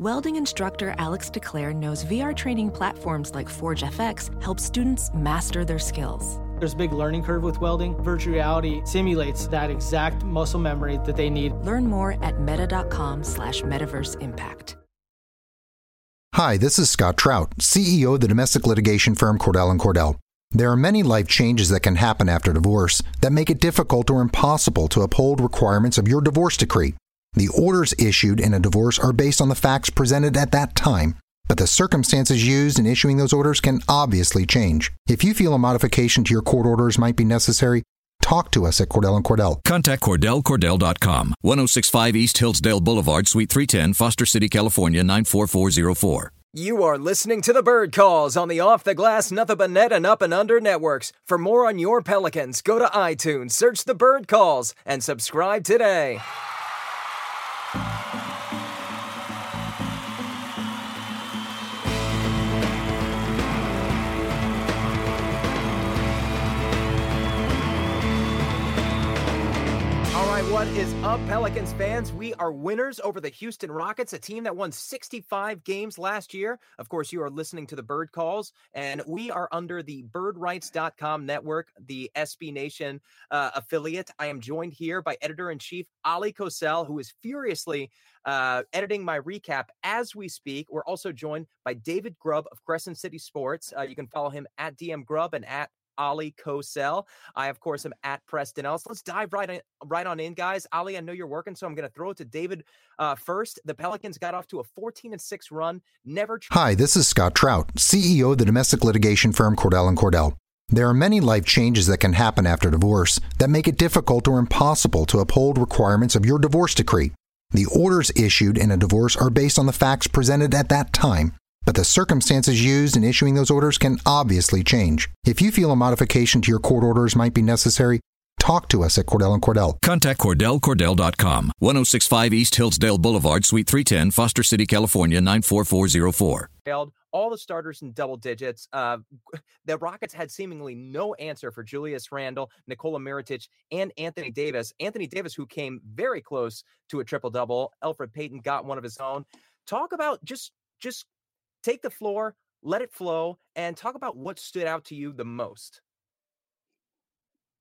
Welding instructor Alex DeClaire knows VR training platforms like Forge FX help students master their skills. There's a big learning curve with welding. Virtual reality simulates that exact muscle memory that they need. Learn more at meta.com slash metaverse impact. Hi, this is Scott Trout, CEO of the domestic litigation firm Cordell & Cordell. There are many life changes that can happen after divorce that make it difficult or impossible to uphold requirements of your divorce decree. The orders issued in a divorce are based on the facts presented at that time, but the circumstances used in issuing those orders can obviously change. If you feel a modification to your court orders might be necessary, talk to us at Cordell and Cordell. Contact CordellCordell.com, 1065 East Hillsdale Boulevard, Suite 310, Foster City, California, 94404. You are listening to the Bird Calls on the Off the Glass, Nothing But Net, and Up and Under networks. For more on your Pelicans, go to iTunes, search the Bird Calls, and subscribe today. Is up, Pelicans fans? We are winners over the Houston Rockets, a team that won 65 games last year. Of course, you are listening to the Bird Calls, and we are under the birdwrites.com network, the SB Nation uh, affiliate. I am joined here by editor in chief Oleh Kosel, who is furiously uh, editing my recap as we speak. We're also joined by David Grubb of Crescent City Sports. Uh, you can follow him at DM Grubb and at Oleh Kosel. I, of course, am at Preston Ellis. Let's dive right on, right on in, guys. Ali, I know you're working, so I'm going to throw it to David uh, first. The Pelicans got off to a 14 and 6 run. Never. Hi, this is Scott Trout, CEO of the domestic litigation firm Cordell & Cordell. There are many life changes that can happen after divorce that make it difficult or impossible to uphold requirements of your divorce decree. The orders issued in a divorce are based on the facts presented at that time, but the circumstances used in issuing those orders can obviously change. If you feel a modification to your court orders might be necessary, talk to us at Cordell and Cordell. Contact CordellCordell.com, 1065 East Hillsdale Boulevard, Suite 310, Foster City, California, 94404. All the starters in double digits. Uh, the Rockets had seemingly no answer for Julius Randle, Nikola Mirotic, and Anthony Davis. Anthony Davis, who came very close to a triple double. Elfrid Payton got one of his own. Talk about just just take the floor, let it flow, and talk about what stood out to you the most.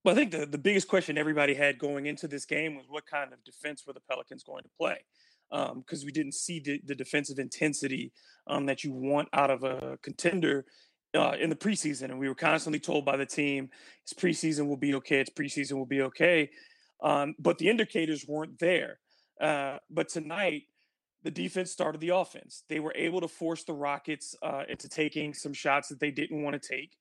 Well, I think the, the biggest question everybody had going into this game was what kind of defense were the Pelicans going to play? Because um, we didn't see the, the defensive intensity um, that you want out of a contender uh, in the preseason. And we were constantly told by the team, it's preseason will be okay, it's preseason will be okay. Um, but the indicators weren't there. Uh, but tonight, the defense started the offense. They were able to force the Rockets uh, into taking some shots that they didn't want to take.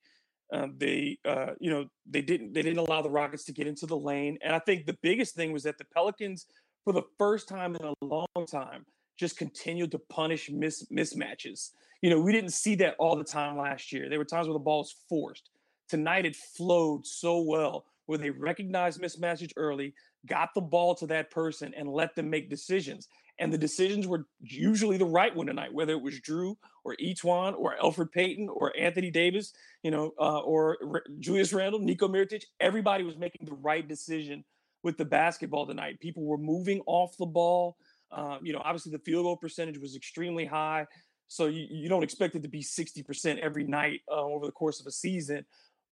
Um, they, uh, you know, they didn't they didn't allow the Rockets to get into the lane. And I think the biggest thing was that the Pelicans, for the first time in a long time, just continued to punish mis- mismatches. You know, we didn't see that all the time last year. There were times where the ball was forced. Tonight it flowed so well where they recognized mismatches early, got the ball to that person, and let them make decisions and the decisions were usually the right one tonight, whether it was Jrue or E'Twaun or Elfrid Payton or Anthony Davis, you know, uh, or R- Julius Randle, Nico Mirotic. Everybody was making the right decision with the basketball tonight. People were moving off the ball. Um, you know, obviously the field goal percentage was extremely high, so you, you don't expect it to be 60% every night uh, over the course of a season.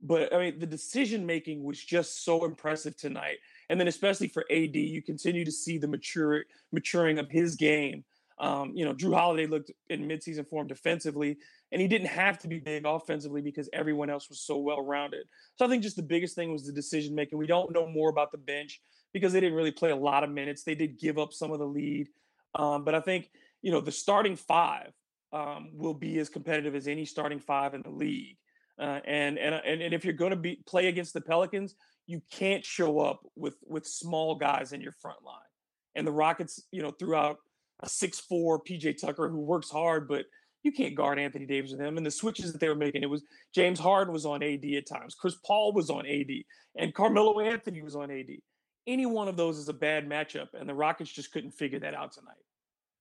But I mean, the decision making was just so impressive tonight. And then especially for AD, you continue to see the mature maturing of his game. Um, you know, Jrue Holiday looked in midseason form defensively, and he didn't have to be big offensively because everyone else was so well rounded. So I think just the biggest thing was the decision making. We don't know more about the bench because they didn't really play a lot of minutes. They did give up some of the lead, um, but I think you know the starting five um, will be as competitive as any starting five in the league. Uh, and, and and and if you're going to be play against the Pelicans, you can't show up with with small guys in your front line. And the Rockets, you know, threw out a six four PJ Tucker who works hard, but you can't guard Anthony Davis with him. And the switches that they were making, it was James Harden was on AD at times, Chris Paul was on AD, and Carmelo Anthony was on AD. Any one of those is a bad matchup, and the Rockets just couldn't figure that out tonight.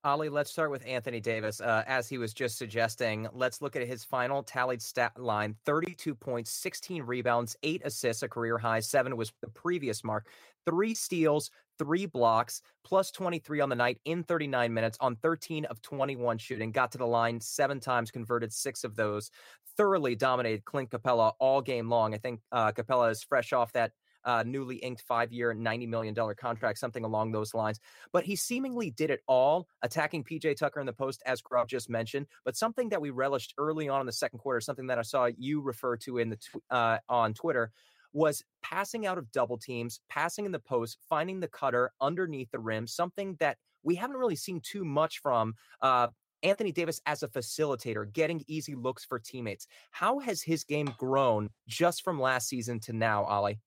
Ali, let's start with Anthony Davis. Uh, as he was just suggesting, let's look at his final tallied stat line 32 points, 16 rebounds, eight assists, a career high. Seven was the previous mark, three steals, three blocks, plus 23 on the night in 39 minutes on 13 of 21 shooting. Got to the line seven times, converted six of those. Thoroughly dominated Clint Capela all game long. I think uh, Capela is fresh off that uh, newly inked five year, $90 million contract, something along those lines. But he seemingly did it all, attacking PJ Tucker in the post, as Grubb just mentioned. But something that we relished early on in the second quarter, something that I saw you refer to in the tw- uh, on Twitter, was passing out of double teams, passing in the post, finding the cutter underneath the rim, something that we haven't really seen too much from. Uh, Anthony Davis as a facilitator, getting easy looks for teammates. How has his game grown just from last season to now, Ollie?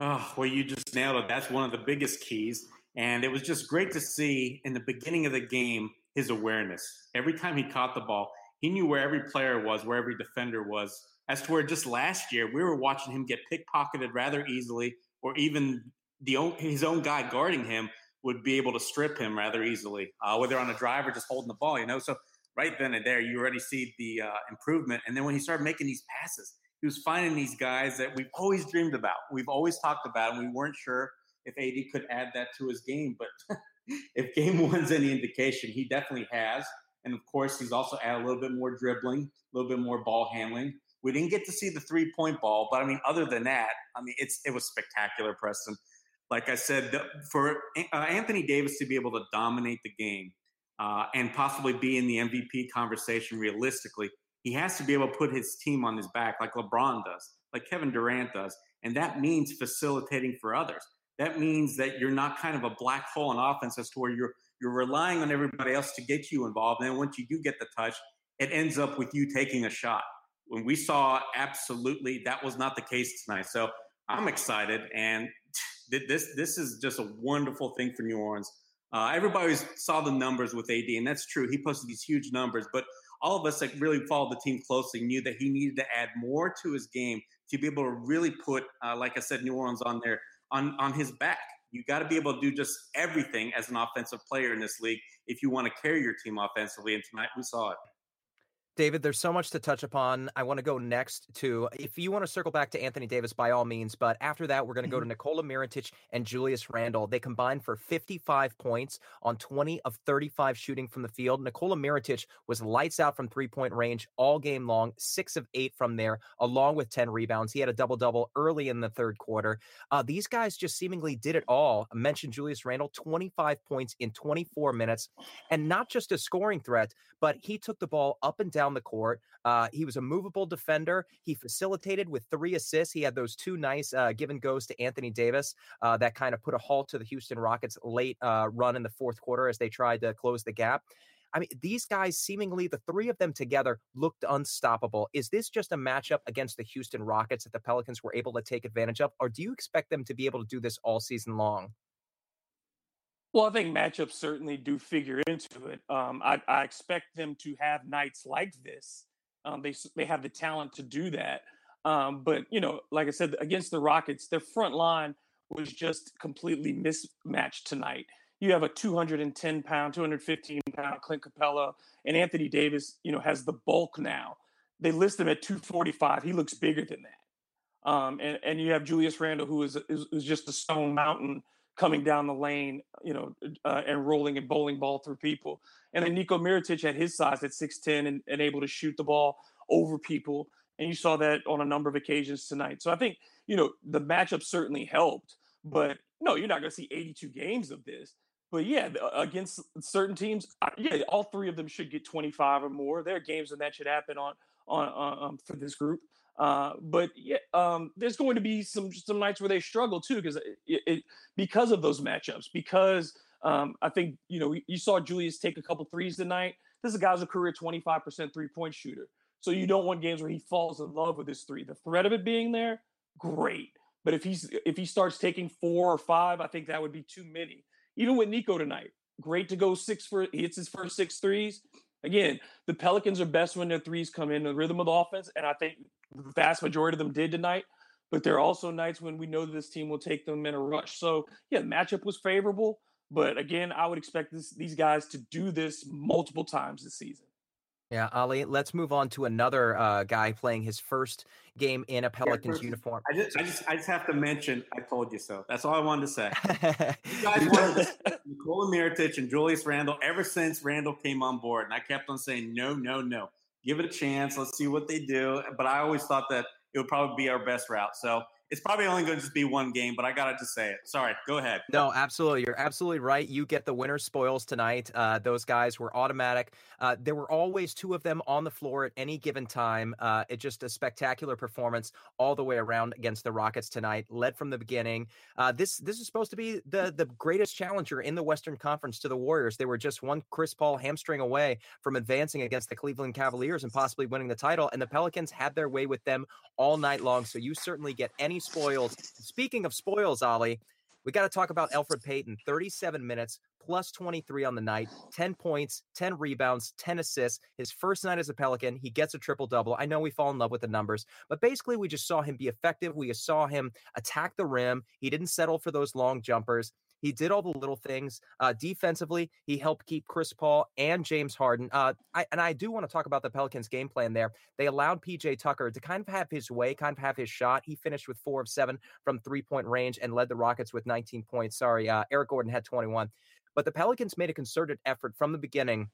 Oh, well, you just nailed it. That's one of the biggest keys. And it was just great to see in the beginning of the game his awareness. Every time he caught the ball, he knew where every player was, where every defender was. As to where just last year we were watching him get pickpocketed rather easily, or even the his own guy guarding him would be able to strip him rather easily, uh, whether on a drive or just holding the ball. You know, so right then and there you already see the uh, improvement. And then when he started making these passes, he was finding these guys that we've always dreamed about. We've always talked about, and we weren't sure if AD could add that to his game. But if game one's any indication, he definitely has. And of course, he's also added a little bit more dribbling, a little bit more ball handling. We didn't get to see the three point ball, but I mean, other than that, I mean, it's it was spectacular, Preston. Like I said, for uh, Anthony Davis to be able to dominate the game uh, and possibly be in the MVP conversation realistically, he has to be able to put his team on his back like LeBron does, like Kevin Durant does. And that means facilitating for others. That means that you're not kind of a black hole in offense as to where you're you're relying on everybody else to get you involved. And then once you do get the touch, it ends up with you taking a shot. When we saw absolutely that was not the case tonight. So I'm excited, and this this is just a wonderful thing for New Orleans. Uh, everybody saw the numbers with AD, and that's true. He posted these huge numbers, but all of us that really followed the team closely knew that he needed to add more to his game to be able to really put, uh, like I said, New Orleans on there on on his back. You got to be able to do just everything as an offensive player in this league if you want to carry your team offensively. And tonight we saw it. David, there's so much to touch upon. I want to go next to, if you want to circle back to Anthony Davis, by all means. But after that, we're going to go to mm-hmm. Nikola Mirotic and Julius Randle. They combined for 55 points on 20 of 35 shooting from the field. Nikola Mirotic was lights out from three point range all game long, six of eight from there, along with 10 rebounds. He had a double double early in the third quarter. Uh, these guys just seemingly did it all. I mentioned Julius Randle, 25 points in 24 minutes, and not just a scoring threat, but he took the ball up and down down the court. Uh, he was a movable defender. He facilitated with three assists. He had those two nice uh, goes to Anthony Davis uh, that kind of put a halt to the Houston Rockets' late uh, run in the fourth quarter as they tried to close the gap. I mean, these guys seemingly, the three of them together, looked unstoppable. Is this just a matchup against the Houston Rockets that the Pelicans were able to take advantage of, or do you expect them to be able to do this all season long? Well, I think matchups certainly do figure into it. Um, I, I, expect them to have nights like this. Um, they they have the talent to do that. Um, but you know, like I said, against the Rockets, their front line was just completely mismatched tonight. You have a 210 pound, 215 pound Clint Capela, and Anthony Davis. You know, has the bulk now. They list him at 245. He looks bigger than that. Um, and and you have Julius Randle, who is, is, is just a stone mountain coming down the lane, you know, uh, and rolling and bowling ball through people. And then Nico Mirotic at his size at 6'10 and, and able to shoot the ball over people. And you saw that on a number of occasions tonight. So I think, you know, the matchup certainly helped. But no, you're not going to see 82 games of this. But yeah, against certain teams, yeah, all three of them should get 25 or more. There are games when that should happen on on, um, for this group. Uh, but yeah, um, there's going to be some some nights where they struggle too because it, it, because of those matchups. Because um, I think you know you saw Julius take a couple threes tonight. This is a guy's a career 25% three point shooter. So you don't want games where he falls in love with his three. The threat of it being there, great. But if he's if he starts taking four or five, I think that would be too many. Even with Nico tonight, great to go six for he hits his first six threes. Again, the Pelicans are best when their threes come in the rhythm of the offense, and I think the vast majority of them did tonight. But there are also nights when we know this team will take them in a rush. So yeah, the matchup was favorable. But again, I would expect this, these guys to do this multiple times this season. Yeah, Ali, let's move on to another uh, guy playing his first game in a Pelicans first, uniform. I just, I just, I just have to mention. I told you so. That's all I wanted to say. you guys wanted Nikola Mirotic and Julius Randle ever since Randle came on board, and I kept on saying no, no, no. Give it a chance. Let's see what they do. But I always thought that it would probably be our best route. So it's probably only going to just be one game, but I got to just say it. Sorry, go ahead. No, absolutely. You're absolutely right. You get the winner spoils tonight. Uh, those guys were automatic. Uh, there were always two of them on the floor at any given time. Uh, it just a spectacular performance all the way around against the Rockets tonight. Led from the beginning. Uh, this this is supposed to be the the greatest challenger in the Western Conference to the Warriors. They were just one Chris Paul hamstring away from advancing against the Cleveland Cavaliers and possibly winning the title. And the Pelicans had their way with them all night long. So you certainly get any spoils. Speaking of spoils, Ollie, we got to talk about Elfrid Payton. 37 minutes plus 23 on the night, 10 points, 10 rebounds, 10 assists. His first night as a Pelican, he gets a triple double. I know we fall in love with the numbers, but basically we just saw him be effective. We saw him attack the rim. He didn't settle for those long jumpers. He did all the little things. Uh, defensively, he helped keep Chris Paul and James Harden. Uh, I, and I do want to talk about the Pelicans' game plan there. They allowed PJ Tucker to kind of have his way, kind of have his shot. He finished with four of seven from three point range and led the Rockets with 19 points. Sorry, uh, Eric Gordon had 21. But the Pelicans made a concerted effort from the beginning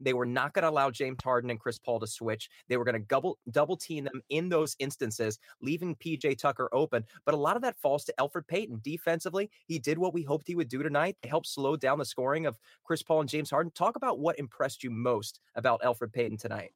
they were not going to allow James Harden and Chris Paul to switch. They were going to double double team them in those instances, leaving PJ Tucker open. But a lot of that falls to Elfrid Payton. Defensively, he did what we hoped he would do tonight. He helped slow down the scoring of Chris Paul and James Harden. Talk about what impressed you most about Elfrid Payton tonight.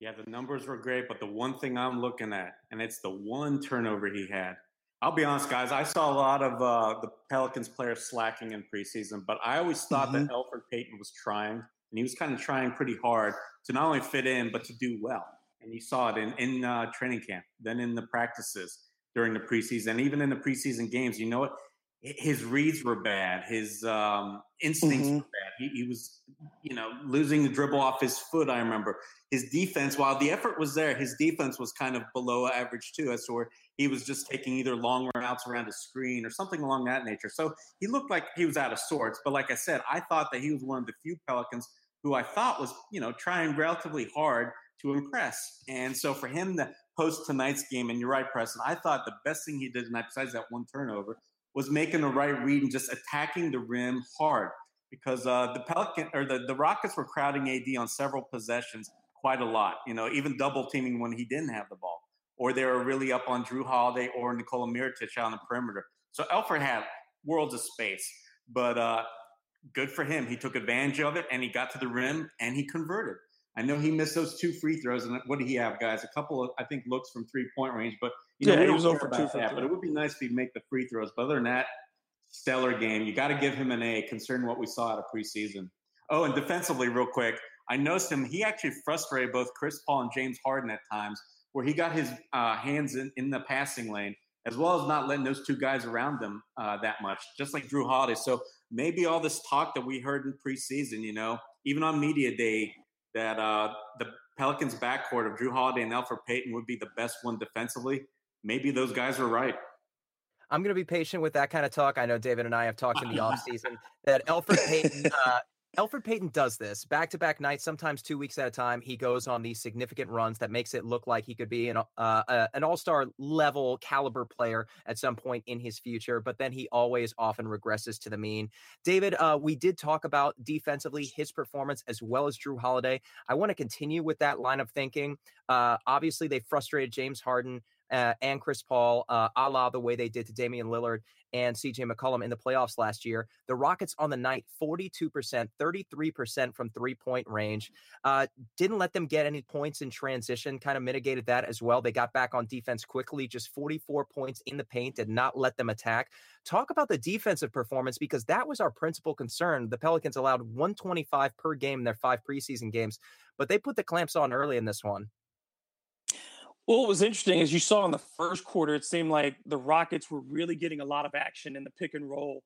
Yeah, the numbers were great, but the one thing I'm looking at, and it's the one turnover he had. I'll be honest, guys. I saw a lot of uh, the Pelicans players slacking in preseason, but I always thought mm-hmm. that Elfrid Payton was trying and he was kind of trying pretty hard to not only fit in but to do well. And you saw it in in uh, training camp, then in the practices during the preseason, and even in the preseason games. You know what? His reads were bad. His um, instincts mm-hmm. were bad. He, he was, you know, losing the dribble off his foot. I remember his defense. While the effort was there, his defense was kind of below average too. As to where he was just taking either long routes around a screen or something along that nature. So he looked like he was out of sorts. But like I said, I thought that he was one of the few Pelicans who I thought was, you know, trying relatively hard to impress. And so for him to post tonight's game, and you're right, Preston, I thought the best thing he did tonight, besides that one turnover, was making the right read and just attacking the rim hard. Because uh, the Pelican or the, the Rockets were crowding AD on several possessions quite a lot, you know, even double teaming when he didn't have the ball. Or they were really up on Jrue Holiday or Nikola Mirotic on the perimeter. So Elfrid had worlds of space. But uh, good for him. He took advantage of it and he got to the rim and he converted. I know he missed those two free throws, and what did he have, guys? A couple of I think looks from three point range, but you know, yeah, he was over two for that. But it would be nice if he make the free throws. But other than that, stellar game. You got to give him an A, considering what we saw out of preseason. Oh, and defensively, real quick, I noticed him. He actually frustrated both Chris Paul and James Harden at times, where he got his uh, hands in, in the passing lane, as well as not letting those two guys around them uh, that much, just like Jrue Holiday. So maybe all this talk that we heard in preseason, you know, even on media day, that uh, the Pelicans' backcourt of Jrue Holiday and Elfrid Payton would be the best one defensively. Maybe those guys are right. I'm going to be patient with that kind of talk. I know David and I have talked in the offseason that Elfrid Payton uh, Elfrid Payton does this back to back nights, sometimes two weeks at a time. He goes on these significant runs that makes it look like he could be an uh, uh, an all star level caliber player at some point in his future, but then he always often regresses to the mean. David, uh, we did talk about defensively his performance as well as Jrue Holiday. I want to continue with that line of thinking. Uh, obviously, they frustrated James Harden uh, and Chris Paul, uh, a la the way they did to Damian Lillard and CJ McCollum in the playoffs last year. The Rockets on the night, 42%, 33% from three point range. Uh, didn't let them get any points in transition, kind of mitigated that as well. They got back on defense quickly, just 44 points in the paint, did not let them attack. Talk about the defensive performance because that was our principal concern. The Pelicans allowed 125 per game in their five preseason games, but they put the clamps on early in this one. Well, what was interesting is you saw in the first quarter, it seemed like the Rockets were really getting a lot of action in the pick and roll.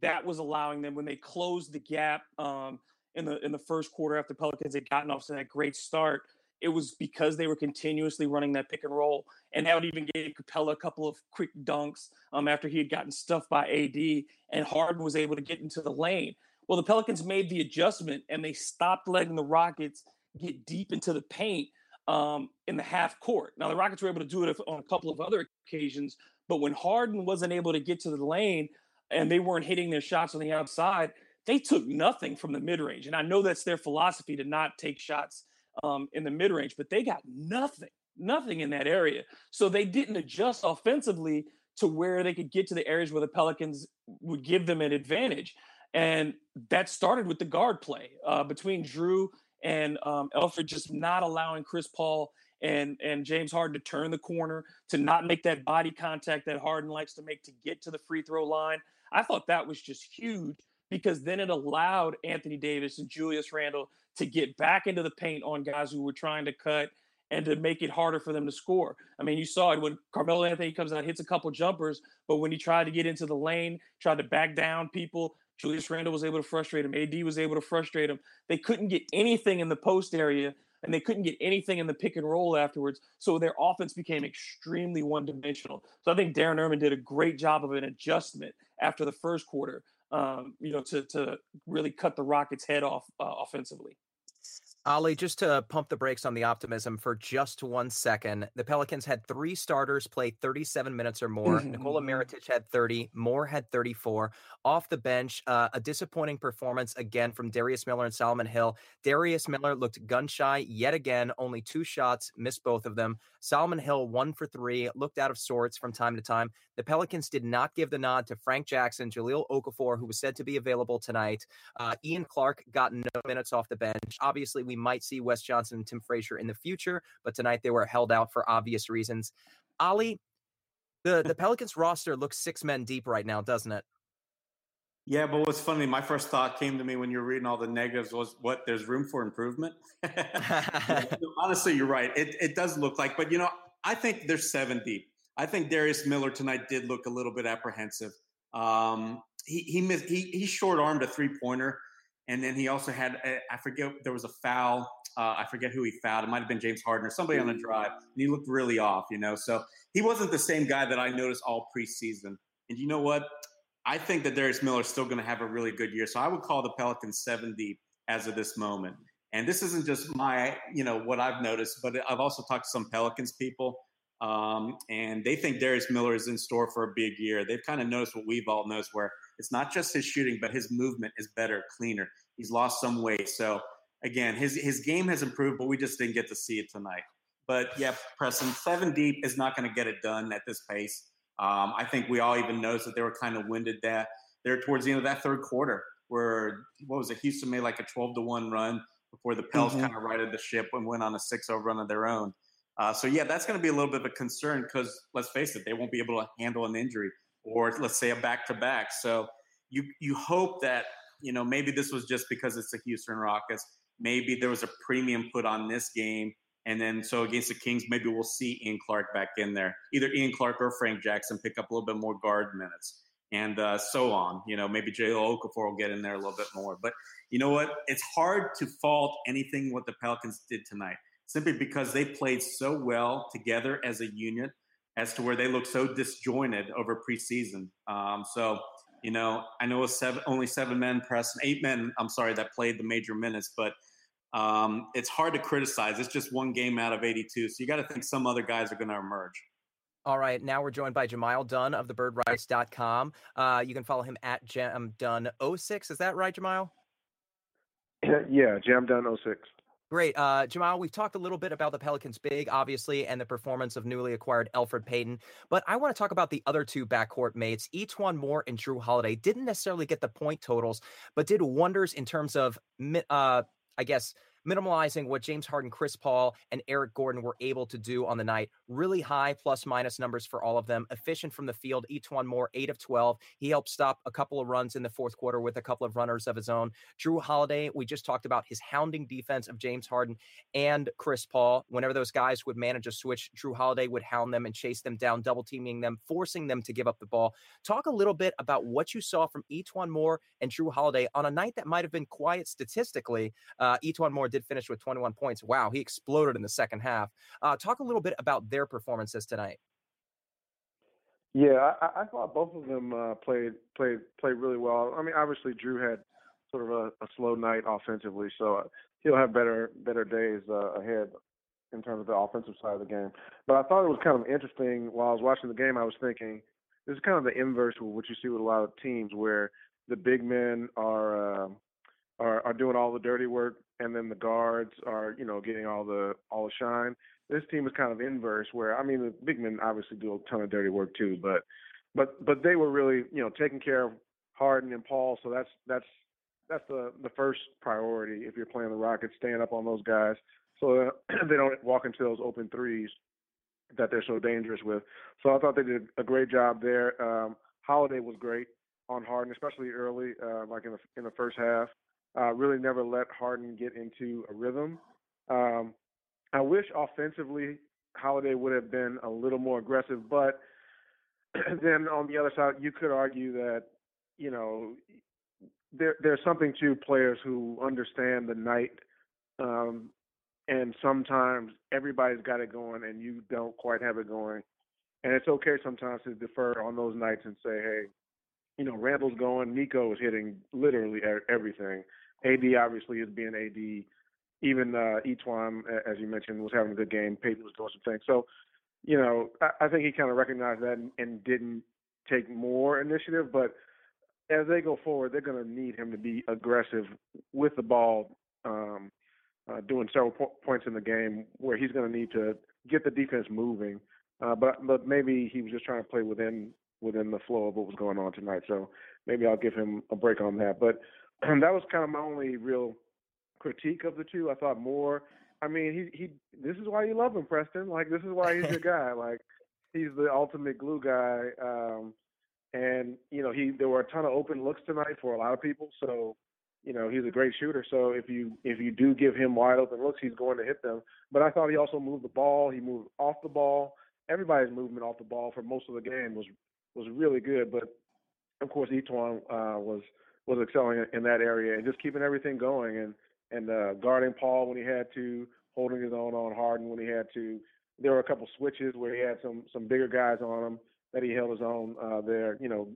That was allowing them when they closed the gap um, in the in the first quarter after Pelicans had gotten off to that great start. It was because they were continuously running that pick and roll, and that would even gave Capela a couple of quick dunks um, after he had gotten stuffed by AD, and Harden was able to get into the lane. Well, the Pelicans made the adjustment and they stopped letting the Rockets get deep into the paint um, in the half court. Now the Rockets were able to do it on a couple of other occasions, but when Harden wasn't able to get to the lane and they weren't hitting their shots on the outside, they took nothing from the mid range. And I know that's their philosophy to not take shots um, in the mid range, but they got nothing, nothing in that area. So they didn't adjust offensively to where they could get to the areas where the Pelicans would give them an advantage. And that started with the guard play uh, between Jrue and um, Elfrid just not allowing Chris Paul and and James Harden to turn the corner, to not make that body contact that Harden likes to make to get to the free throw line. I thought that was just huge because then it allowed Anthony Davis and Julius Randle to get back into the paint on guys who were trying to cut and to make it harder for them to score. I mean, you saw it when Carmelo Anthony comes out, hits a couple jumpers, but when he tried to get into the lane, tried to back down people, Julius Randle was able to frustrate him. AD was able to frustrate him. They couldn't get anything in the post area and they couldn't get anything in the pick and roll afterwards. So their offense became extremely one dimensional. So I think Darren Erman did a great job of an adjustment after the first quarter, um, you know, to, to really cut the Rockets' head off uh, offensively. Ali, just to pump the brakes on the optimism for just one second, the Pelicans had three starters play 37 minutes or more. Mm-hmm. Nikola mm-hmm. Mirotic had 30, Moore had 34. Off the bench, uh, a disappointing performance again from Darius Miller and Solomon Hill. Darius Miller looked gun shy yet again, only two shots, missed both of them. Solomon Hill, one for three, looked out of sorts from time to time. The Pelicans did not give the nod to Frank Jackson, Jahlil Okafor, who was said to be available tonight. Uh, Ian Clark got no minutes off the bench. Obviously, we might see Wes Johnson and Tim Frazier in the future, but tonight they were held out for obvious reasons. Ali, the, the Pelicans roster looks six men deep right now, doesn't it? Yeah, but what's funny, my first thought came to me when you're reading all the negatives was what there's room for improvement. Honestly, you're right. It, it does look like, but you know, I think there's seven deep. I think Darius Miller tonight did look a little bit apprehensive. Um, he he missed, he he short armed a three pointer and then he also had, a, I forget, there was a foul. Uh, I forget who he fouled. It might have been James Harden or somebody on the drive. And he looked really off, you know. So he wasn't the same guy that I noticed all preseason. And you know what? I think that Darius Miller is still going to have a really good year. So I would call the Pelicans seven deep as of this moment. And this isn't just my, you know, what I've noticed, but I've also talked to some Pelicans people, um, and they think Darius Miller is in store for a big year. They've kind of noticed what we've all noticed, where it's not just his shooting, but his movement is better, cleaner. He's lost some weight. So again, his his game has improved, but we just didn't get to see it tonight. But yeah, Preston, seven deep is not going to get it done at this pace. Um, I think we all even noticed that they were kind of winded that there towards the end of that third quarter, where what was it? Houston made like a twelve to one run before the Pels mm-hmm. kind of righted the ship and went on a 6-0 run of their own. Uh, so yeah, that's going to be a little bit of a concern because let's face it, they won't be able to handle an injury or let's say a back to back. So you you hope that you know maybe this was just because it's the Houston Rockets. Maybe there was a premium put on this game, and then so against the Kings, maybe we'll see Ian Clark back in there. Either Ian Clark or Frank Jackson pick up a little bit more guard minutes, and uh, so on. You know, maybe Jahlil Okafor will get in there a little bit more. But you know what? It's hard to fault anything what the Pelicans did tonight, simply because they played so well together as a unit as to where they look so disjointed over preseason. Um, so, you know, I know it's seven, only seven men press, eight men, I'm sorry, that played the major minutes, but um, it's hard to criticize. It's just one game out of 82. So you got to think some other guys are going to emerge. All right, now we're joined by Jamal Dunn of thebirdwrites.com. Uh, you can follow him at jamdunn06. Is that right, Jamal? Yeah, jamdunn06. Great. Uh, Jamal, we've talked a little bit about the Pelicans' big, obviously, and the performance of newly acquired Elfrid Payton. But I want to talk about the other two backcourt mates. E'Twaun Moore and Jrue Holiday didn't necessarily get the point totals, but did wonders in terms of, uh, I guess, minimalizing what James Harden, Chris Paul, and Eric Gordon were able to do on the night. Really high plus minus numbers for all of them. Efficient from the field. E'Twaun Moore, 8 of 12. He helped stop a couple of runs in the fourth quarter with a couple of runners of his own. Jrue Holiday, we just talked about his hounding defense of James Harden and Chris Paul. Whenever those guys would manage a switch, Jrue Holiday would hound them and chase them down, double teaming them, forcing them to give up the ball. Talk a little bit about what you saw from E'Twaun Moore and Jrue Holiday on a night that might have been quiet statistically. Uh, E'Twaun Moore did finish with 21 points. Wow, he exploded in the second half. Uh, talk a little bit about their performances tonight. Yeah, I, I thought both of them uh, played played played really well. I mean, obviously Jrue had sort of a, a slow night offensively. So uh, he'll have better better days uh, ahead in terms of the offensive side of the game. But I thought it was kind of interesting while I was watching the game. I was thinking this is kind of the inverse of what you see with a lot of teams where the big men are uh, are, are doing all the dirty work, and then the guards are you know getting all the all the shine. This team is kind of inverse, where I mean the big men obviously do a ton of dirty work too, but but but they were really you know taking care of Harden and Paul, so that's that's that's the the first priority if you're playing the Rockets, staying up on those guys so they don't walk into those open threes that they're so dangerous with. So I thought they did a great job there. Um, Holiday was great on Harden, especially early, uh, like in the in the first half. Uh, really never let Harden get into a rhythm. Um, I wish offensively Holiday would have been a little more aggressive, but then on the other side, you could argue that you know there there's something to players who understand the night um, and sometimes everybody's got it going and you don't quite have it going. And it's okay sometimes to defer on those nights and say, hey, you know, Randle's going, Nico is hitting literally everything. AD obviously is being AD. Even uh, E'Twaun, as you mentioned, was having a good game. Payton was doing some things. So, you know, I, I think he kind of recognized that and, and didn't take more initiative. But as they go forward, they're going to need him to be aggressive with the ball um, uh, doing several po- points in the game where he's going to need to get the defense moving. Uh, but but maybe he was just trying to play within within the flow of what was going on tonight. So maybe I'll give him a break on that. But that was kind of my only real critique of the two. I thought Moore. I mean, he he. This is why you love him, Preston. Like this is why he's your guy. Like he's the ultimate glue guy. Um, and you know, he there were a ton of open looks tonight for a lot of people. So you know he's a great shooter. So if you if you do give him wide open looks, he's going to hit them. But I thought he also moved the ball. He moved off the ball. Everybody's movement off the ball for most of the game was was really good. But of course, E'Twaun uh, was was excelling in that area and just keeping everything going and and uh, guarding Paul when he had to, holding his own on Harden when he had to. There were a couple switches where he had some some bigger guys on him that he held his own uh, there. You know,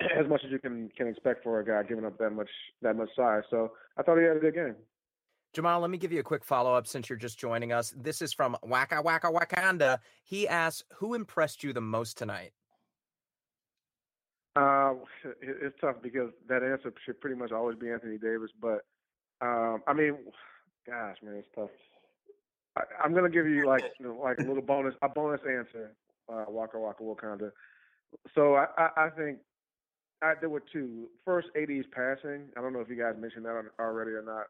as much as you can can expect for a guy giving up that much that much size. So I thought he had a good game. Jamal, let me give you a quick follow up since you're just joining us. This is from Waka Waka Wakanda. He asks, "Who impressed you the most tonight?" Uh, it's tough because that answer should pretty much always be Anthony Davis. But um, I mean, gosh, man, it's tough. I, am gonna give you like like a little bonus a bonus answer. Uh, Waka Waka Wakanda. So I, I, I think I, there were two. First, AD's passing. I don't know if you guys mentioned that already or not,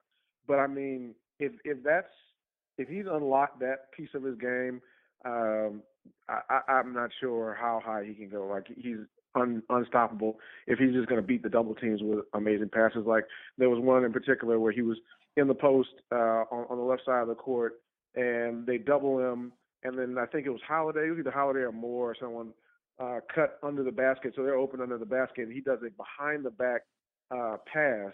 but I mean, if if that's if he's unlocked that piece of his game, um, I, I, I'm not sure how high he can go. Like he's un, unstoppable if he's just going to beat the double teams with amazing passes. Like there was one in particular where he was in the post uh, on, on the left side of the court, and they double him, and then I think it was Holiday, it was either Holiday or Moore or someone uh, cut under the basket, so they're open under the basket. And he does a behind the back uh, pass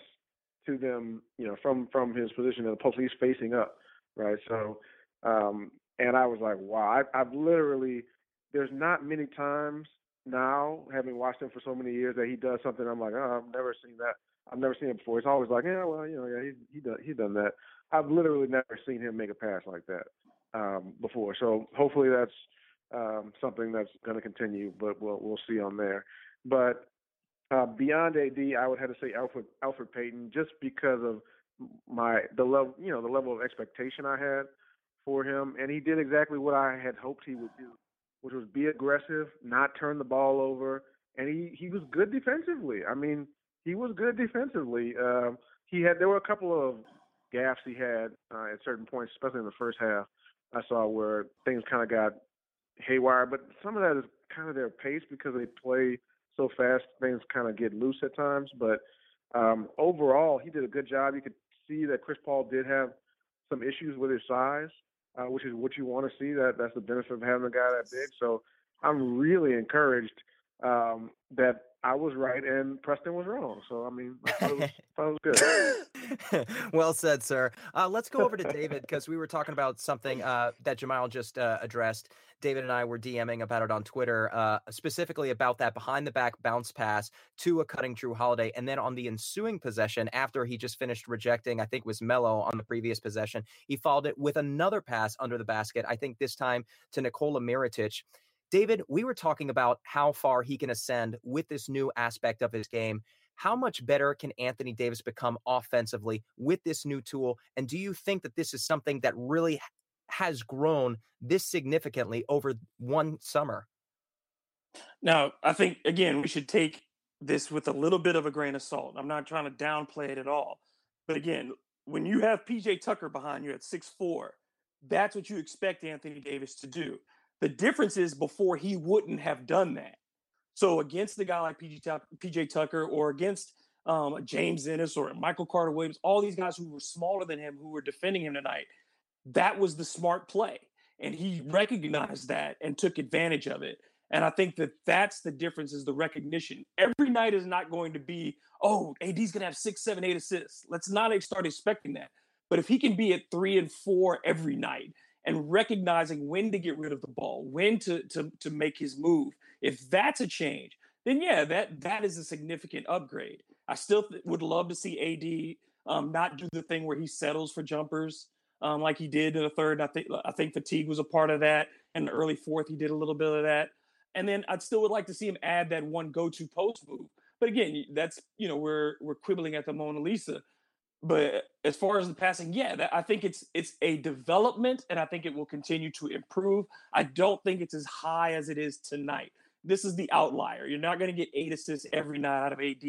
to them, you know, from from his position in the post. He's facing up, right? So, um, and I was like, wow, I, I've literally. There's not many times now, having watched him for so many years, that he does something. I'm like, oh, I've never seen that. I've never seen it before. It's always like, yeah, well, you know, yeah, he he done he done that. I've literally never seen him make a pass like that um, before. So hopefully that's um, something that's going to continue, but we'll we'll see on there. But uh, beyond AD, I would have to say Elfrid Elfrid Payton, just because of my the level you know the level of expectation I had for him, and he did exactly what I had hoped he would do, which was be aggressive, not turn the ball over, and he he was good defensively. I mean, he was good defensively. Um, he had there were a couple of gaffes he had uh, at certain points, especially in the first half. I saw where things kind of got haywire, but some of that is kind of their pace because they play so fast. Things kind of get loose at times, but um, overall, he did a good job. You could see that Chris Paul did have some issues with his size, uh, which is what you want to see. That that's the benefit of having a guy that big. So I'm really encouraged um, that I was right and Preston was wrong. So I mean, it was, good. well said, sir. Uh, let's go over to David because we were talking about something uh, that Jamal just uh, addressed. David and I were DMing about it on Twitter, uh, specifically about that behind the back bounce pass to a cutting Jrue Holiday. And then on the ensuing possession, after he just finished rejecting, I think was Melo on the previous possession, he followed it with another pass under the basket, I think this time to Nikola Mirotic. David, we were talking about how far he can ascend with this new aspect of his game. How much better can Anthony Davis become offensively with this new tool? And do you think that this is something that really has grown this significantly over one summer? Now, I think, again, we should take this with a little bit of a grain of salt. I'm not trying to downplay it at all. But again, when you have PJ Tucker behind you at six four, that's what you expect Anthony Davis to do. The difference is before he wouldn't have done that. So against the guy like PJ Tucker, PJ Tucker or against um, James Ennis or Michael Carter Williams, all these guys who were smaller than him who were defending him tonight, that was the smart play. And he recognized that and took advantage of it. And I think that that's the difference is the recognition. Every night is not going to be, oh, AD's going to have six, seven, eight assists. Let's not start expecting that. But if he can be at three and four every night and recognizing when to get rid of the ball, when to, to, to make his move, if that's a change, then yeah, that that is a significant upgrade. I still th- would love to see AD um, not do the thing where he settles for jumpers um, like he did in the third. I think I think fatigue was a part of that. In the early fourth, he did a little bit of that. And then I'd still would like to see him add that one go-to post move. But again, that's you know we're we're quibbling at the Mona Lisa. But as far as the passing, yeah, that, I think it's it's a development, and I think it will continue to improve. I don't think it's as high as it is tonight. This is the outlier. You're not going to get eight assists every night out of AD,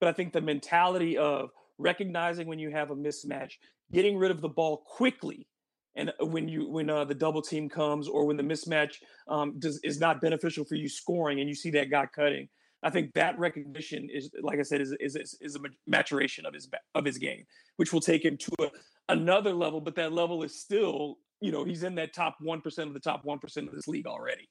but I think the mentality of recognizing when you have a mismatch, getting rid of the ball quickly, and uh, when you when uh, the double team comes or when the mismatch um, does is not beneficial for you scoring and you see that guy cutting i think that recognition is like i said is is is a maturation of his of his game which will take him to a, another level but that level is still you know he's in that top 1% of the top 1% of this league already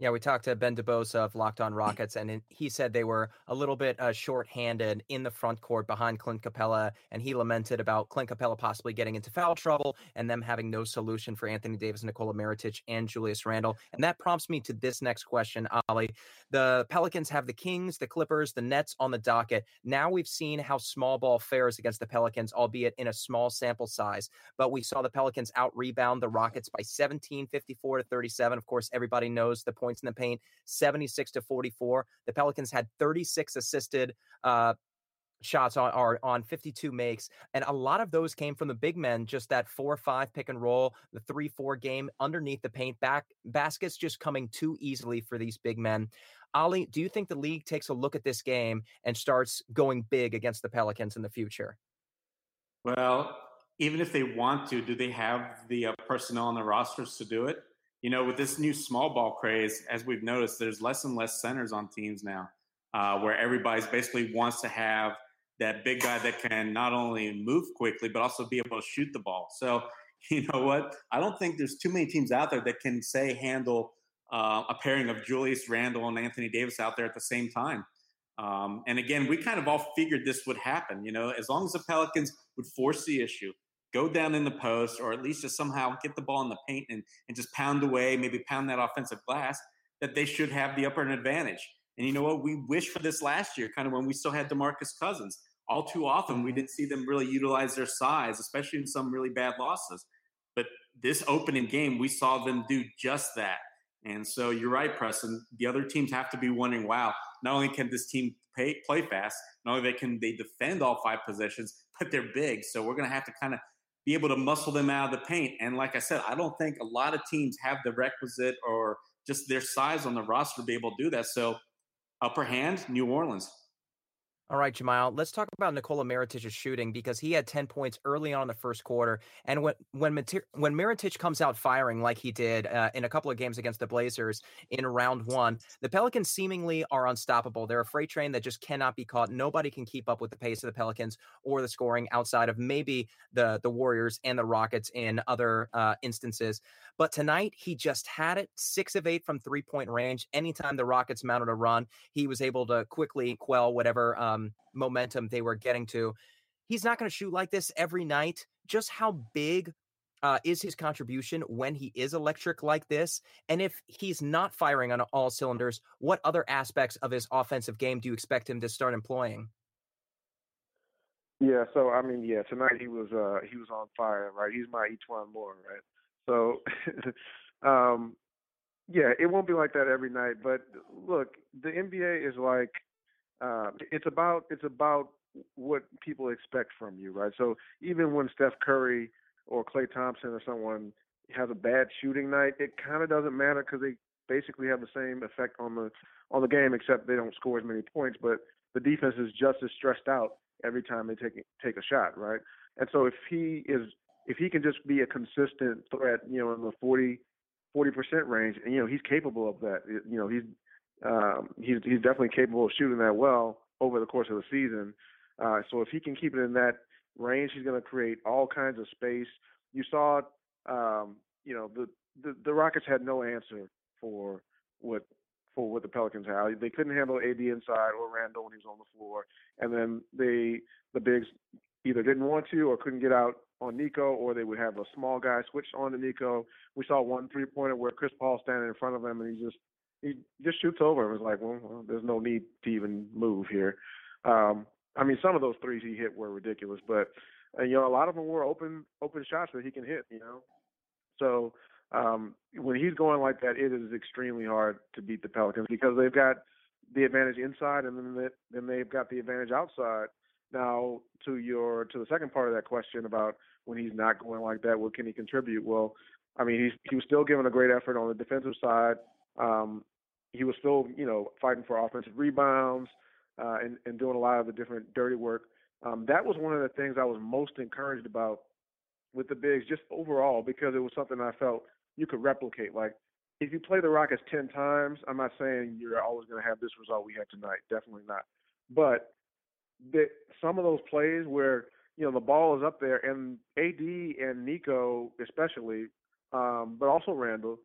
yeah, we talked to Ben DuBose of Locked On Rockets, and he said they were a little bit uh, short-handed in the front court behind Clint Capela, and he lamented about Clint Capela possibly getting into foul trouble and them having no solution for Anthony Davis, Nikola Mirotic, and Julius Randle. And that prompts me to this next question, Ali. The Pelicans have the Kings, the Clippers, the Nets on the docket. Now we've seen how small ball fares against the Pelicans, albeit in a small sample size. But we saw the Pelicans out-rebound the Rockets by 17, 54 to 37. Of course, everybody knows the points in the paint, 76 to 44. The Pelicans had 36 assisted uh, shots on are on 52 makes and a lot of those came from the big men just that 4-5 pick and roll the 3-4 game underneath the paint back baskets just coming too easily for these big men. Ali do you think the league takes a look at this game and starts going big against the pelicans in the future? Well even if they want to do they have the uh, personnel on the rosters to do it? You know, with this new small ball craze, as we've noticed, there's less and less centers on teams now, uh, where everybody's basically wants to have that big guy that can not only move quickly but also be able to shoot the ball. So, you know what? I don't think there's too many teams out there that can say handle uh, a pairing of Julius Randle and Anthony Davis out there at the same time. Um, and again, we kind of all figured this would happen. You know, as long as the Pelicans would force the issue, go down in the post or at least just somehow get the ball in the paint and, and just pound away, maybe pound that offensive glass, that they should have the upper advantage. And you know what? We wish for this last year, kind of when we still had Demarcus Cousins. All too often, we didn't see them really utilize their size, especially in some really bad losses. But this opening game, we saw them do just that. And so you're right, Preston. The other teams have to be wondering, wow, not only can this team pay, play fast, not only they can they defend all five possessions, but they're big. So we're going to have to kind of be able to muscle them out of the paint. And like I said, I don't think a lot of teams have the requisite or just their size on the roster to be able to do that. So upper hand, New Orleans. All right, Jamal, let's talk about Nikola Mirotic's shooting because he had 10 points early on in the first quarter. And when when, when Mirotic comes out firing like he did uh, in a couple of games against the Blazers in round one, the Pelicans seemingly are unstoppable. They're a freight train that just cannot be caught. Nobody can keep up with the pace of the Pelicans or the scoring outside of maybe the, the Warriors and the Rockets in other uh, instances. But tonight, he just had it six of eight from three point range. Anytime the Rockets mounted a run, he was able to quickly quell whatever um, momentum they were getting to. he's not going to shoot like this every night. Just how big uh, is his contribution when he is electric like this? And if he's not firing on all cylinders, what other aspects of his offensive game do you expect him to start employing? Yeah, so I mean, yeah, tonight he was uh he was on fire, right? He's my E'Twaun Moore, right? So um yeah, it won't be like that every night, but look, the NBA is like uh, it's about it's about what people expect from you, right? So even when Steph Curry or Klay Thompson or someone has a bad shooting night, it kind of doesn't matter because they basically have the same effect on the on the game, except they don't score as many points. But the defense is just as stressed out every time they take take a shot, right? And so if he is if he can just be a consistent threat, you know, in the 40 percent range, and you know he's capable of that. You know he's um, he's he's definitely capable of shooting that well over the course of the season. Uh, so if he can keep it in that range, he's going to create all kinds of space. You saw, um, you know, the, the the Rockets had no answer for what for what the Pelicans had. They couldn't handle AD inside or Randle when he was on the floor, and then they the bigs either didn't want to or couldn't get out on Nico, or they would have a small guy switch on to Nico. We saw one three pointer where Chris Paul standing in front of him and he just he just shoots over and was like, well, well there's no need to even move here. Um, I mean, some of those threes he hit were ridiculous, but uh, you know, a lot of them were open open shots that he can hit. You know, so um, when he's going like that, it is extremely hard to beat the Pelicans because they've got the advantage inside, and then then they've got the advantage outside. Now, to your to the second part of that question about when he's not going like that, what can he contribute? Well, I mean, he's he was still giving a great effort on the defensive side. Um, he was still, you know, fighting for offensive rebounds uh, and, and doing a lot of the different dirty work. Um, that was one of the things I was most encouraged about with the bigs, just overall, because it was something I felt you could replicate. Like, if you play the Rockets 10 times, I'm not saying you're always going to have this result we had tonight. Definitely not. But that some of those plays where, you know, the ball is up there and AD and Nico, especially, um, but also Randle,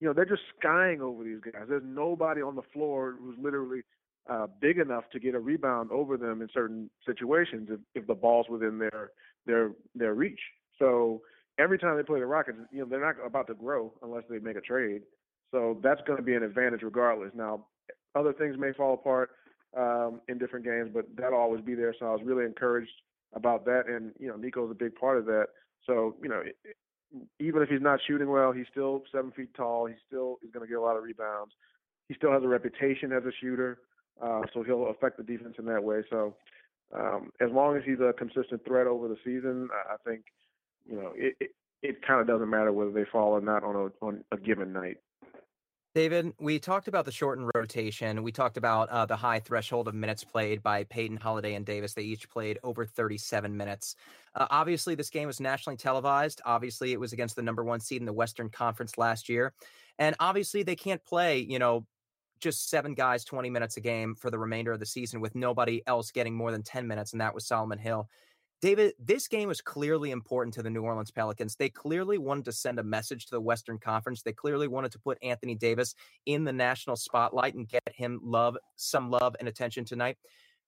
you know, they're just skying over these guys. There's nobody on the floor who's literally uh, big enough to get a rebound over them in certain situations if, if the ball's within their their their reach. So every time they play the Rockets, you know, they're not about to grow unless they make a trade. So that's going to be an advantage regardless. Now, other things may fall apart um, in different games, but that'll always be there. So I was really encouraged about that, and you know, Nico's a big part of that. So you know, even if he's not shooting well, he's still seven feet tall. He still is going to get a lot of rebounds. He still has a reputation as a shooter, uh, so he'll affect the defense in that way. So um, as long as he's a consistent threat over the season, I think you know it it, it kind of doesn't matter whether they fall or not on a on a given night. David, we talked about the shortened rotation. We talked about uh, the high threshold of minutes played by Payton Holiday, and Davis. They each played over 37 minutes. Uh, obviously, this game was nationally televised. Obviously, it was against the number one seed in the Western Conference last year. And obviously, they can't play, you know, just seven guys 20 minutes a game for the remainder of the season with nobody else getting more than 10 minutes, and that was Solomon Hill. David, this game was clearly important to the New Orleans Pelicans. They clearly wanted to send a message to the Western Conference. They clearly wanted to put Anthony Davis in the national spotlight and get him love, some love and attention tonight.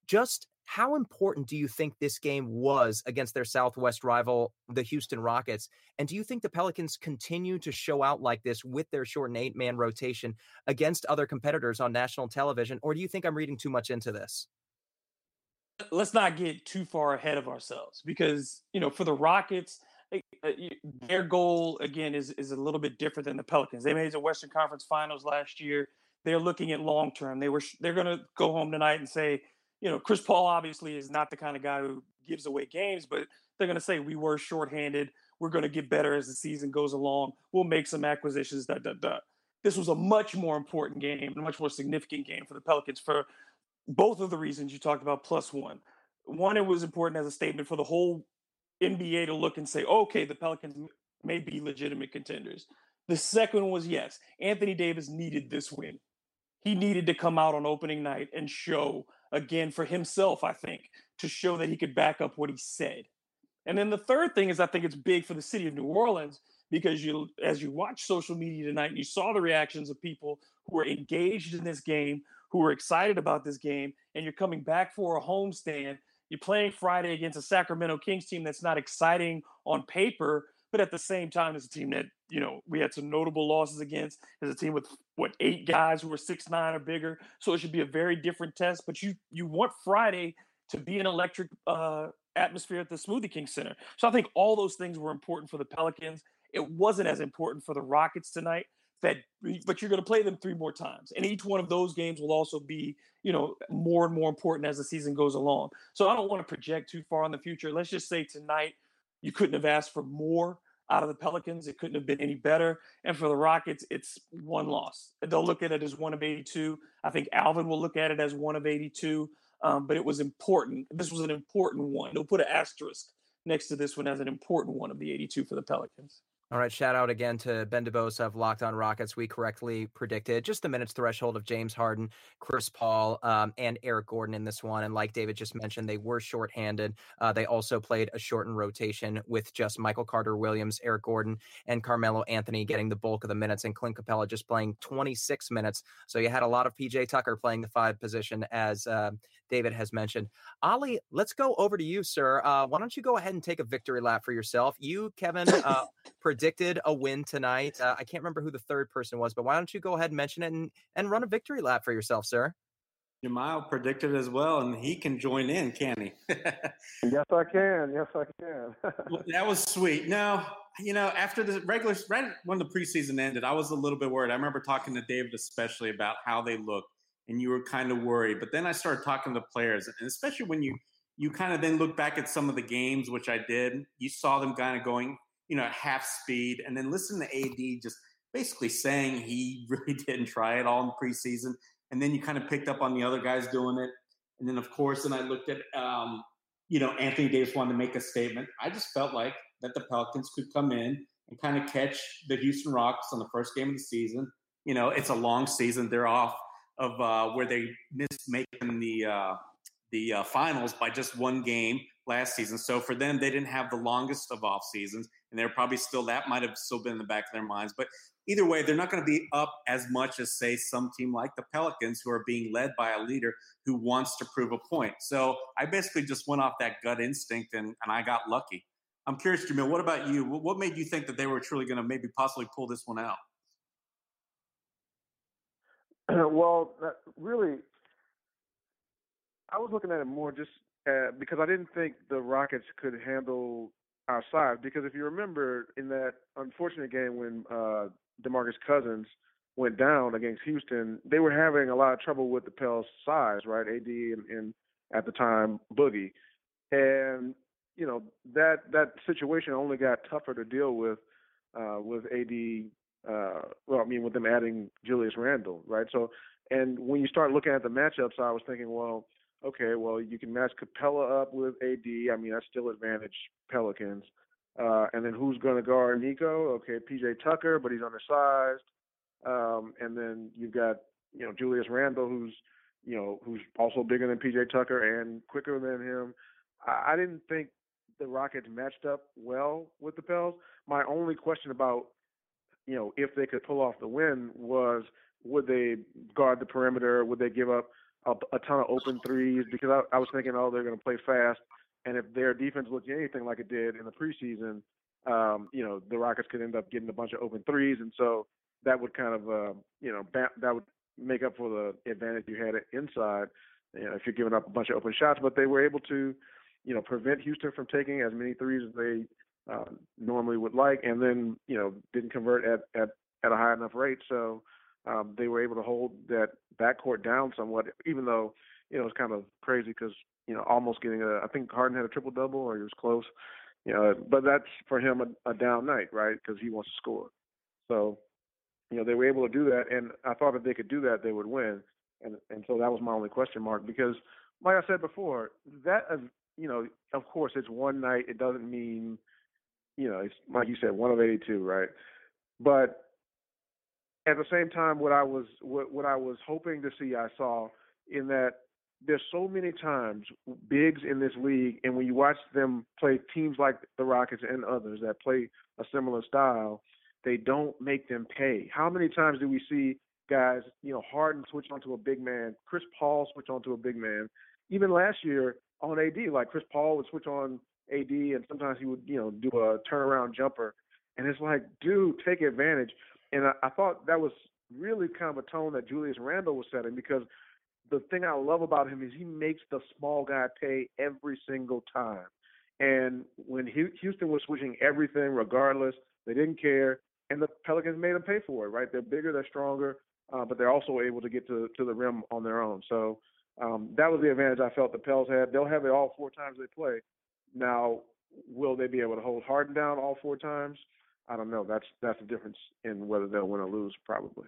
Just how important do you think this game was against their Southwest rival, the Houston Rockets? And do you think the Pelicans continue to show out like this with their short eight man rotation against other competitors on national television? Or do you think I'm reading too much into this? Let's not get too far ahead of ourselves because you know for the Rockets, eh, eh, their goal again is is a little bit different than the Pelicans. They made the Western Conference Finals last year. They're looking at long term. They were they're going to go home tonight and say, you know, Chris Paul obviously is not the kind of guy who gives away games, but they're going to say we were shorthanded. We're going to get better as the season goes along. We'll make some acquisitions. Da da da. This was a much more important game, a much more significant game for the Pelicans for both of the reasons you talked about plus one. One, it was important as a statement for the whole NBA to look and say, okay, the Pelicans may be legitimate contenders. The second was yes, Anthony Davis needed this win. He needed to come out on opening night and show again for himself, I think, to show that he could back up what he said. And then the third thing is I think it's big for the city of New Orleans because you as you watch social media tonight you saw the reactions of people who were engaged in this game, who are excited about this game and you're coming back for a homestand, You're playing Friday against a Sacramento Kings team that's not exciting on paper, but at the same time, it's a team that you know we had some notable losses against. It's a team with what eight guys who are six nine or bigger, so it should be a very different test. But you you want Friday to be an electric uh, atmosphere at the Smoothie King Center. So I think all those things were important for the Pelicans. It wasn't as important for the Rockets tonight. That, but you're going to play them three more times, and each one of those games will also be, you know, more and more important as the season goes along. So I don't want to project too far in the future. Let's just say tonight you couldn't have asked for more out of the Pelicans. It couldn't have been any better. And for the Rockets, it's one loss. They'll look at it as one of 82. I think Alvin will look at it as one of 82. Um, but it was important. This was an important one. They'll put an asterisk next to this one as an important one of the 82 for the Pelicans. All right, shout out again to Ben DuBose of Locked On Rockets. We correctly predicted just the minutes threshold of James Harden, Chris Paul, um, and Eric Gordon in this one. And like David just mentioned, they were shorthanded. Uh, they also played a shortened rotation with just Michael Carter Williams, Eric Gordon, and Carmelo Anthony getting the bulk of the minutes, and Clint Capela just playing 26 minutes. So you had a lot of PJ Tucker playing the five position, as uh, David has mentioned. Oleh, let's go over to you, sir. Uh, why don't you go ahead and take a victory lap for yourself? You, Kevin, uh, predicted a win tonight. Uh, I can't remember who the third person was, but why don't you go ahead and mention it and, and run a victory lap for yourself, sir? Jamile predicted as well, and he can join in, can he? yes, I can. Yes, I can. well, that was sweet. Now, you know, after the regular, right when the preseason ended, I was a little bit worried. I remember talking to David especially about how they looked, and you were kind of worried. But then I started talking to players, and especially when you you kind of then look back at some of the games, which I did, you saw them kind of going, you know, at half speed, and then listen to AD just basically saying he really didn't try it all in preseason, and then you kind of picked up on the other guys doing it, and then of course, and I looked at, um, you know, Anthony Davis wanted to make a statement. I just felt like that the Pelicans could come in and kind of catch the Houston Rockets on the first game of the season. You know, it's a long season; they're off of uh, where they missed making the uh, the uh, finals by just one game last season. So for them, they didn't have the longest of off seasons, and they're probably still that might have still been in the back of their minds. But either way, they're not going to be up as much as say some team like the Pelicans, who are being led by a leader who wants to prove a point. So I basically just went off that gut instinct, and, and I got lucky. I'm curious, Jamile, what about you? What made you think that they were truly going to maybe possibly pull this one out? well, really, I was looking at it more just uh, because I didn't think the Rockets could handle our size. Because if you remember in that unfortunate game when uh, DeMarcus Cousins went down against Houston, they were having a lot of trouble with the Pels' size, right? AD and, and at the time Boogie, and you know that that situation only got tougher to deal with uh, with AD. Uh, well, I mean, with them adding Julius Randle, right? So, and when you start looking at the matchups, I was thinking, well, okay, well, you can match Capela up with AD. I mean, that's still advantage Pelicans. Uh, and then who's going to guard Nico? Okay, PJ Tucker, but he's undersized. Um, and then you've got you know Julius Randle, who's you know who's also bigger than PJ Tucker and quicker than him. I, I didn't think the Rockets matched up well with the Pels. My only question about you know if they could pull off the win was would they guard the perimeter? Would they give up a, a ton of open threes because I, I was thinking, oh, they're going to play fast, and if their defense looked anything like it did in the preseason, um, you know, the Rockets could end up getting a bunch of open threes, and so that would kind of, uh, you know, ba- that would make up for the advantage you had inside. You know, if you're giving up a bunch of open shots, but they were able to, you know, prevent Houston from taking as many threes as they uh, normally would like, and then you know didn't convert at at at a high enough rate. So um, they were able to hold that backcourt down somewhat, even though you know it's kind of crazy because you know almost getting a I think Harden had a triple double or he was close, you know, but that's for him a, a down night, right? Because he wants to score. So you know they were able to do that, and I thought if they could do that, they would win, and and so that was my only question mark because, like I said before, that uh, you know of course it's one night. It doesn't mean you know it's like you said one of eighty two, right? But at the same time, what I was what, what I was hoping to see, I saw in that there's so many times bigs in this league, and when you watch them play teams like the Rockets and others that play a similar style, they don't make them pay. How many times do we see guys, you know, Harden switch onto a big man, Chris Paul switch onto a big man? Even last year, on AD. Like Chris Paul would switch on AD, and sometimes he would, you know, do a turnaround jumper. And it's like, dude, take advantage. And I, I thought that was really kind of a tone that Julius Randle was setting because the thing I love about him is he makes the small guy pay every single time. And when Houston was switching everything, regardless, they didn't care, and the Pelicans made them pay for it. Right? They're bigger, they're stronger, uh, but they're also able to get to to the rim on their own. So um, that was the advantage I felt the Pels had. They'll have it all four times they play. Now, will they be able to hold Harden down all four times? I don't know. That's that's the difference in whether they'll win or lose, probably.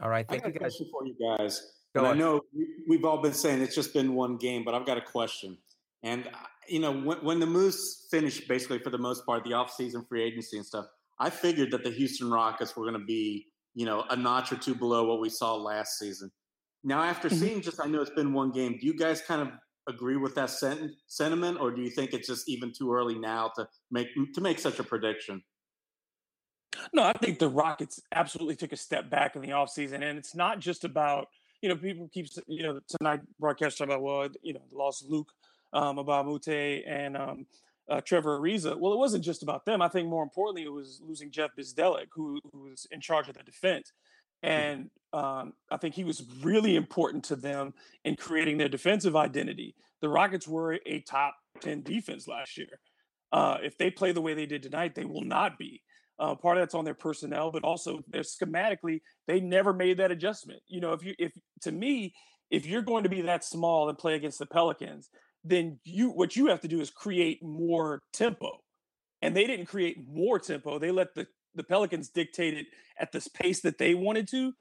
All right, thank I you guys. for you guys. I know we've all been saying it's just been one game, but I've got a question. And uh, you know, when, when the Moose finished, basically for the most part, the offseason free agency and stuff, I figured that the Houston Rockets were going to be, you know, a notch or two below what we saw last season. Now, after mm-hmm. seeing just, I know it's been one game. Do you guys kind of agree with that sent- sentiment, or do you think it's just even too early now to make to make such a prediction? No, I think the Rockets absolutely took a step back in the offseason. And it's not just about, you know, people keep, you know, tonight broadcast about, well, you know, lost Luc, um, Mbah a and um, uh, Trevor Ariza. Well, it wasn't just about them. I think more importantly, it was losing Jeff Bzdelik, who, who was in charge of the defense. And um, I think he was really important to them in creating their defensive identity. The Rockets were a top 10 defense last year. Uh, if they play the way they did tonight, they will not be. Uh, part of that's on their personnel, but also they're schematically, they never made that adjustment. You know, if you, if to me, if you're going to be that small and play against the Pelicans, then you, what you have to do is create more tempo. And they didn't create more tempo. They let the, the Pelicans dictate it at this pace that they wanted to.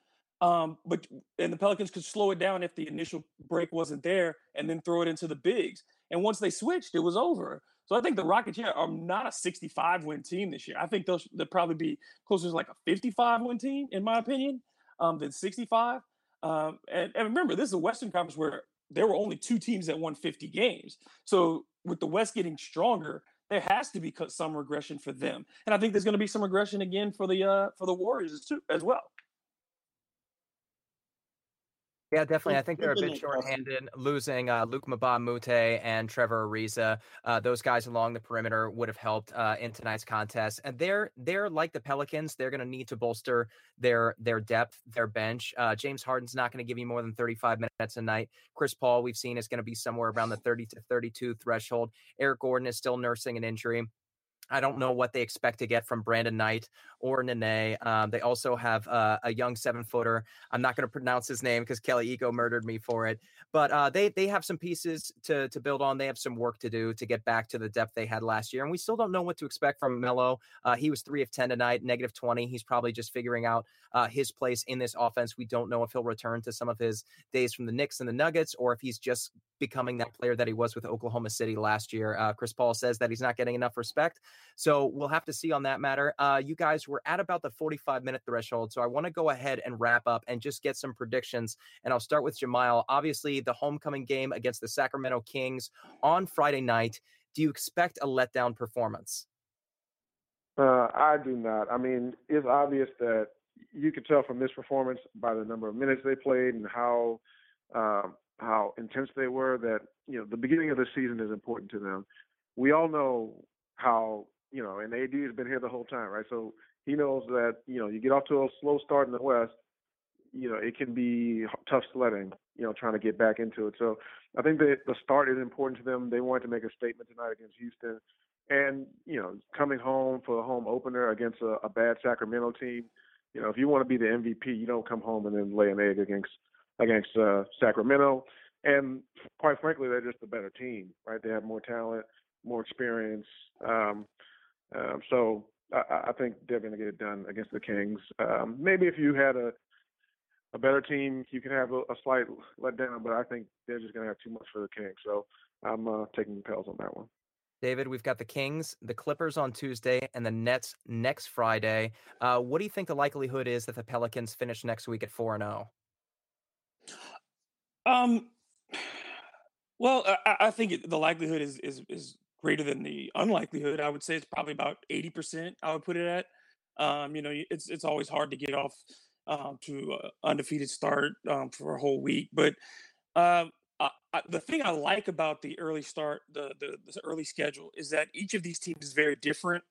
Um, but and the Pelicans could slow it down if the initial break wasn't there, and then throw it into the bigs. And once they switched, it was over. So I think the Rockets here are not a 65 win team this year. I think they'll, they'll probably be closer to like a 55 win team, in my opinion, um, than 65. Um, and, and remember, this is a Western Conference where there were only two teams that won 50 games. So with the West getting stronger, there has to be some regression for them, and I think there's going to be some regression again for the uh, for the Warriors too as well. Yeah, definitely. I think they're a bit shorthanded, losing uh, a Moute and Trevor Ariza. Uh, those guys along the perimeter would have helped uh, in tonight's contest. And they're they're like the Pelicans. They're going to need to bolster their their depth, their bench. Uh, James Harden's not going to give you more than 35 minutes a night. Chris Paul, we've seen, is going to be somewhere around the 30 to 32 threshold. Eric Gordon is still nursing an injury. I don't know what they expect to get from Brandon Knight or Nene. Um, they also have uh, a young seven footer. I'm not going to pronounce his name because Kelly Iko murdered me for it. But uh, they they have some pieces to to build on. They have some work to do to get back to the depth they had last year, and we still don't know what to expect from Melo. Uh, he was three of ten tonight, negative twenty. He's probably just figuring out uh, his place in this offense. We don't know if he'll return to some of his days from the Knicks and the Nuggets, or if he's just becoming that player that he was with Oklahoma City last year. Uh, Chris Paul says that he's not getting enough respect. So we'll have to see on that matter. Uh, you guys were at about the 45 minute threshold. So I want to go ahead and wrap up and just get some predictions. And I'll start with Jamile. Obviously, the homecoming game against the Sacramento Kings on Friday night. Do you expect a letdown performance? Uh, I do not. I mean, it's obvious that you could tell from this performance by the number of minutes they played and how um, how intense they were that you know the beginning of the season is important to them. We all know how you know, and AD has been here the whole time, right? So he knows that you know you get off to a slow start in the West, you know it can be tough sledding, you know, trying to get back into it. So I think that the start is important to them. They wanted to make a statement tonight against Houston, and you know, coming home for a home opener against a, a bad Sacramento team. You know, if you want to be the MVP, you don't come home and then lay an egg against against uh, Sacramento. And quite frankly, they're just a better team, right? They have more talent, more experience. Um, um, so I, I think they're going to get it done against the Kings. Um, maybe if you had a a better team, you could have a, a slight letdown, but I think they're just going to have too much for the Kings. So I'm uh, taking the Pels on that one. David, we've got the Kings, the Clippers on Tuesday, and the Nets next Friday. Uh, what do you think the likelihood is that the Pelicans finish next week at four and zero? Oh? Um, well, I, I think it, the likelihood is, is is greater than the unlikelihood. I would say it's probably about eighty percent. I would put it at. Um, you know, it's it's always hard to get off um, to undefeated start um, for a whole week, but um, I, the thing I like about the early start, the, the, the early schedule, is that each of these teams is very different.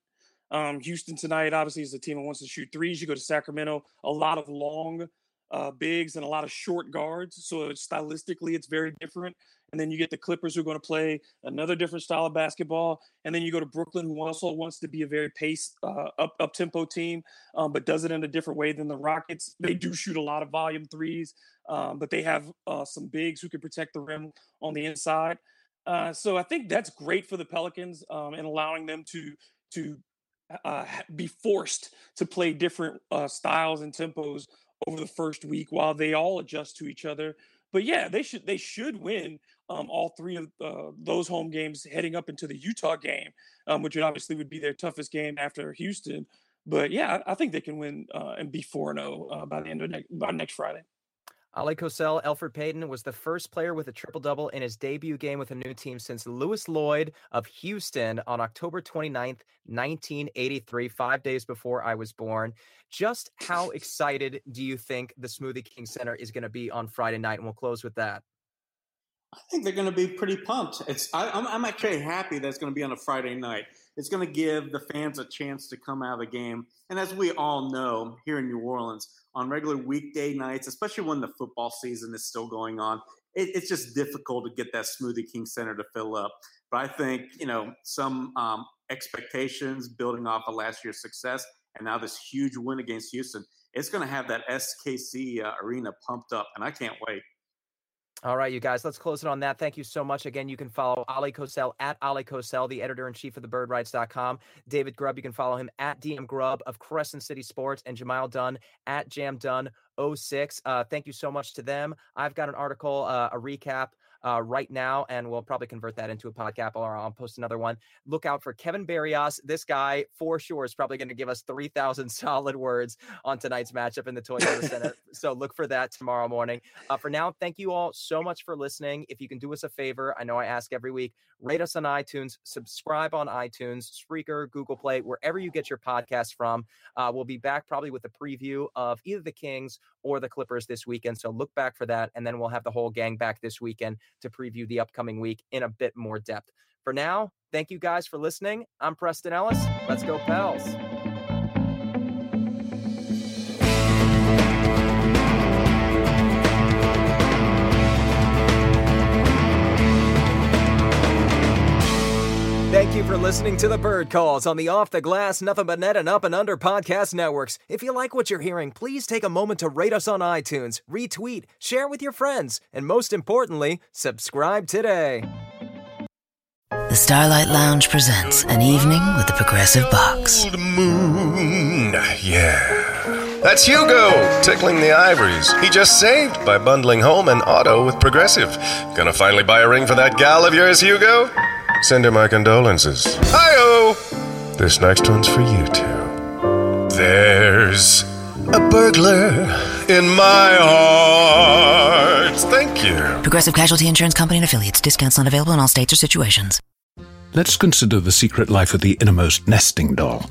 Um, Houston tonight, obviously, is a team that wants to shoot threes. You go to Sacramento, a lot of long uh, bigs and a lot of short guards. So stylistically, it's very different. And then you get the Clippers who are going to play another different style of basketball. And then you go to Brooklyn, who also wants to be a very pace uh, up up tempo team, um, but does it in a different way than the Rockets. They do shoot a lot of volume threes, um, but they have uh, some bigs who can protect the rim on the inside. Uh, so I think that's great for the Pelicans um, and allowing them to to uh, be forced to play different uh, styles and tempos over the first week while they all adjust to each other. But yeah, they should they should win um, all three of uh, those home games heading up into the Utah game, um, which would obviously would be their toughest game after Houston. But yeah, I, I think they can win uh, and be four zero oh, uh, by the end of next by next Friday. Oleh Kosel, Elfrid Payton was the first player with a triple double in his debut game with a new team since Lewis Lloyd of Houston on October 29th, 1983, five days before I was born. Just how excited do you think the Smoothie King Center is going to be on Friday night? And we'll close with that. I think they're going to be pretty pumped. It's I, am actually happy that it's going to be on a Friday night. It's going to give the fans a chance to come out of the game. And as we all know, here in New Orleans, on regular weekday nights, especially when the football season is still going on, it, it's just difficult to get that Smoothie King Center to fill up. But I think you know some um, expectations building off of last year's success, and now this huge win against Houston, it's going to have that SKC uh, arena pumped up, and I can't wait. All right, you guys, let's close it on that. Thank you so much. Again, you can follow Oleh Kosel at Oleh Kosel, the editor in chief of the birdwrites.com. David Grubb, you can follow him at DM Grubb of Crescent City Sports, and Jamile Dunn at Jam Dunn 06. Uh, thank you so much to them. I've got an article, uh, a recap uh, right now, and we'll probably convert that into a podcast or I'll post another one. Look out for Kevin Barrios. This guy, for sure, is probably going to give us 3,000 solid words on tonight's matchup in the Toyota Center. So look for that tomorrow morning. Uh, for now, thank you all so much for listening. If you can do us a favor, I know I ask every week, rate us on iTunes, subscribe on iTunes, Spreaker, Google Play, wherever you get your podcast from. Uh, we'll be back probably with a preview of either the Kings or the Clippers this weekend. So look back for that. And then we'll have the whole gang back this weekend to preview the upcoming week in a bit more depth. For now, thank you guys for listening. I'm Preston Ellis. Let's go, Pels. Thank you for listening to the Bird Calls on the Off the Glass, Nothing But Net, and Up and Under podcast networks. If you like what you're hearing, please take a moment to rate us on iTunes, retweet, share with your friends, and most importantly, subscribe today. The Starlight Lounge presents an evening with the Progressive Box. Moon, yeah. That's Hugo tickling the ivories. He just saved by bundling home and auto with Progressive. Gonna finally buy a ring for that gal of yours, Hugo? Send her my condolences. Hi-oh! This next one's for you two. There's a burglar in my heart. Thank you. Progressive Casualty Insurance Company and affiliates. Discounts not available in all states or situations. Let's consider the secret life of the innermost nesting doll.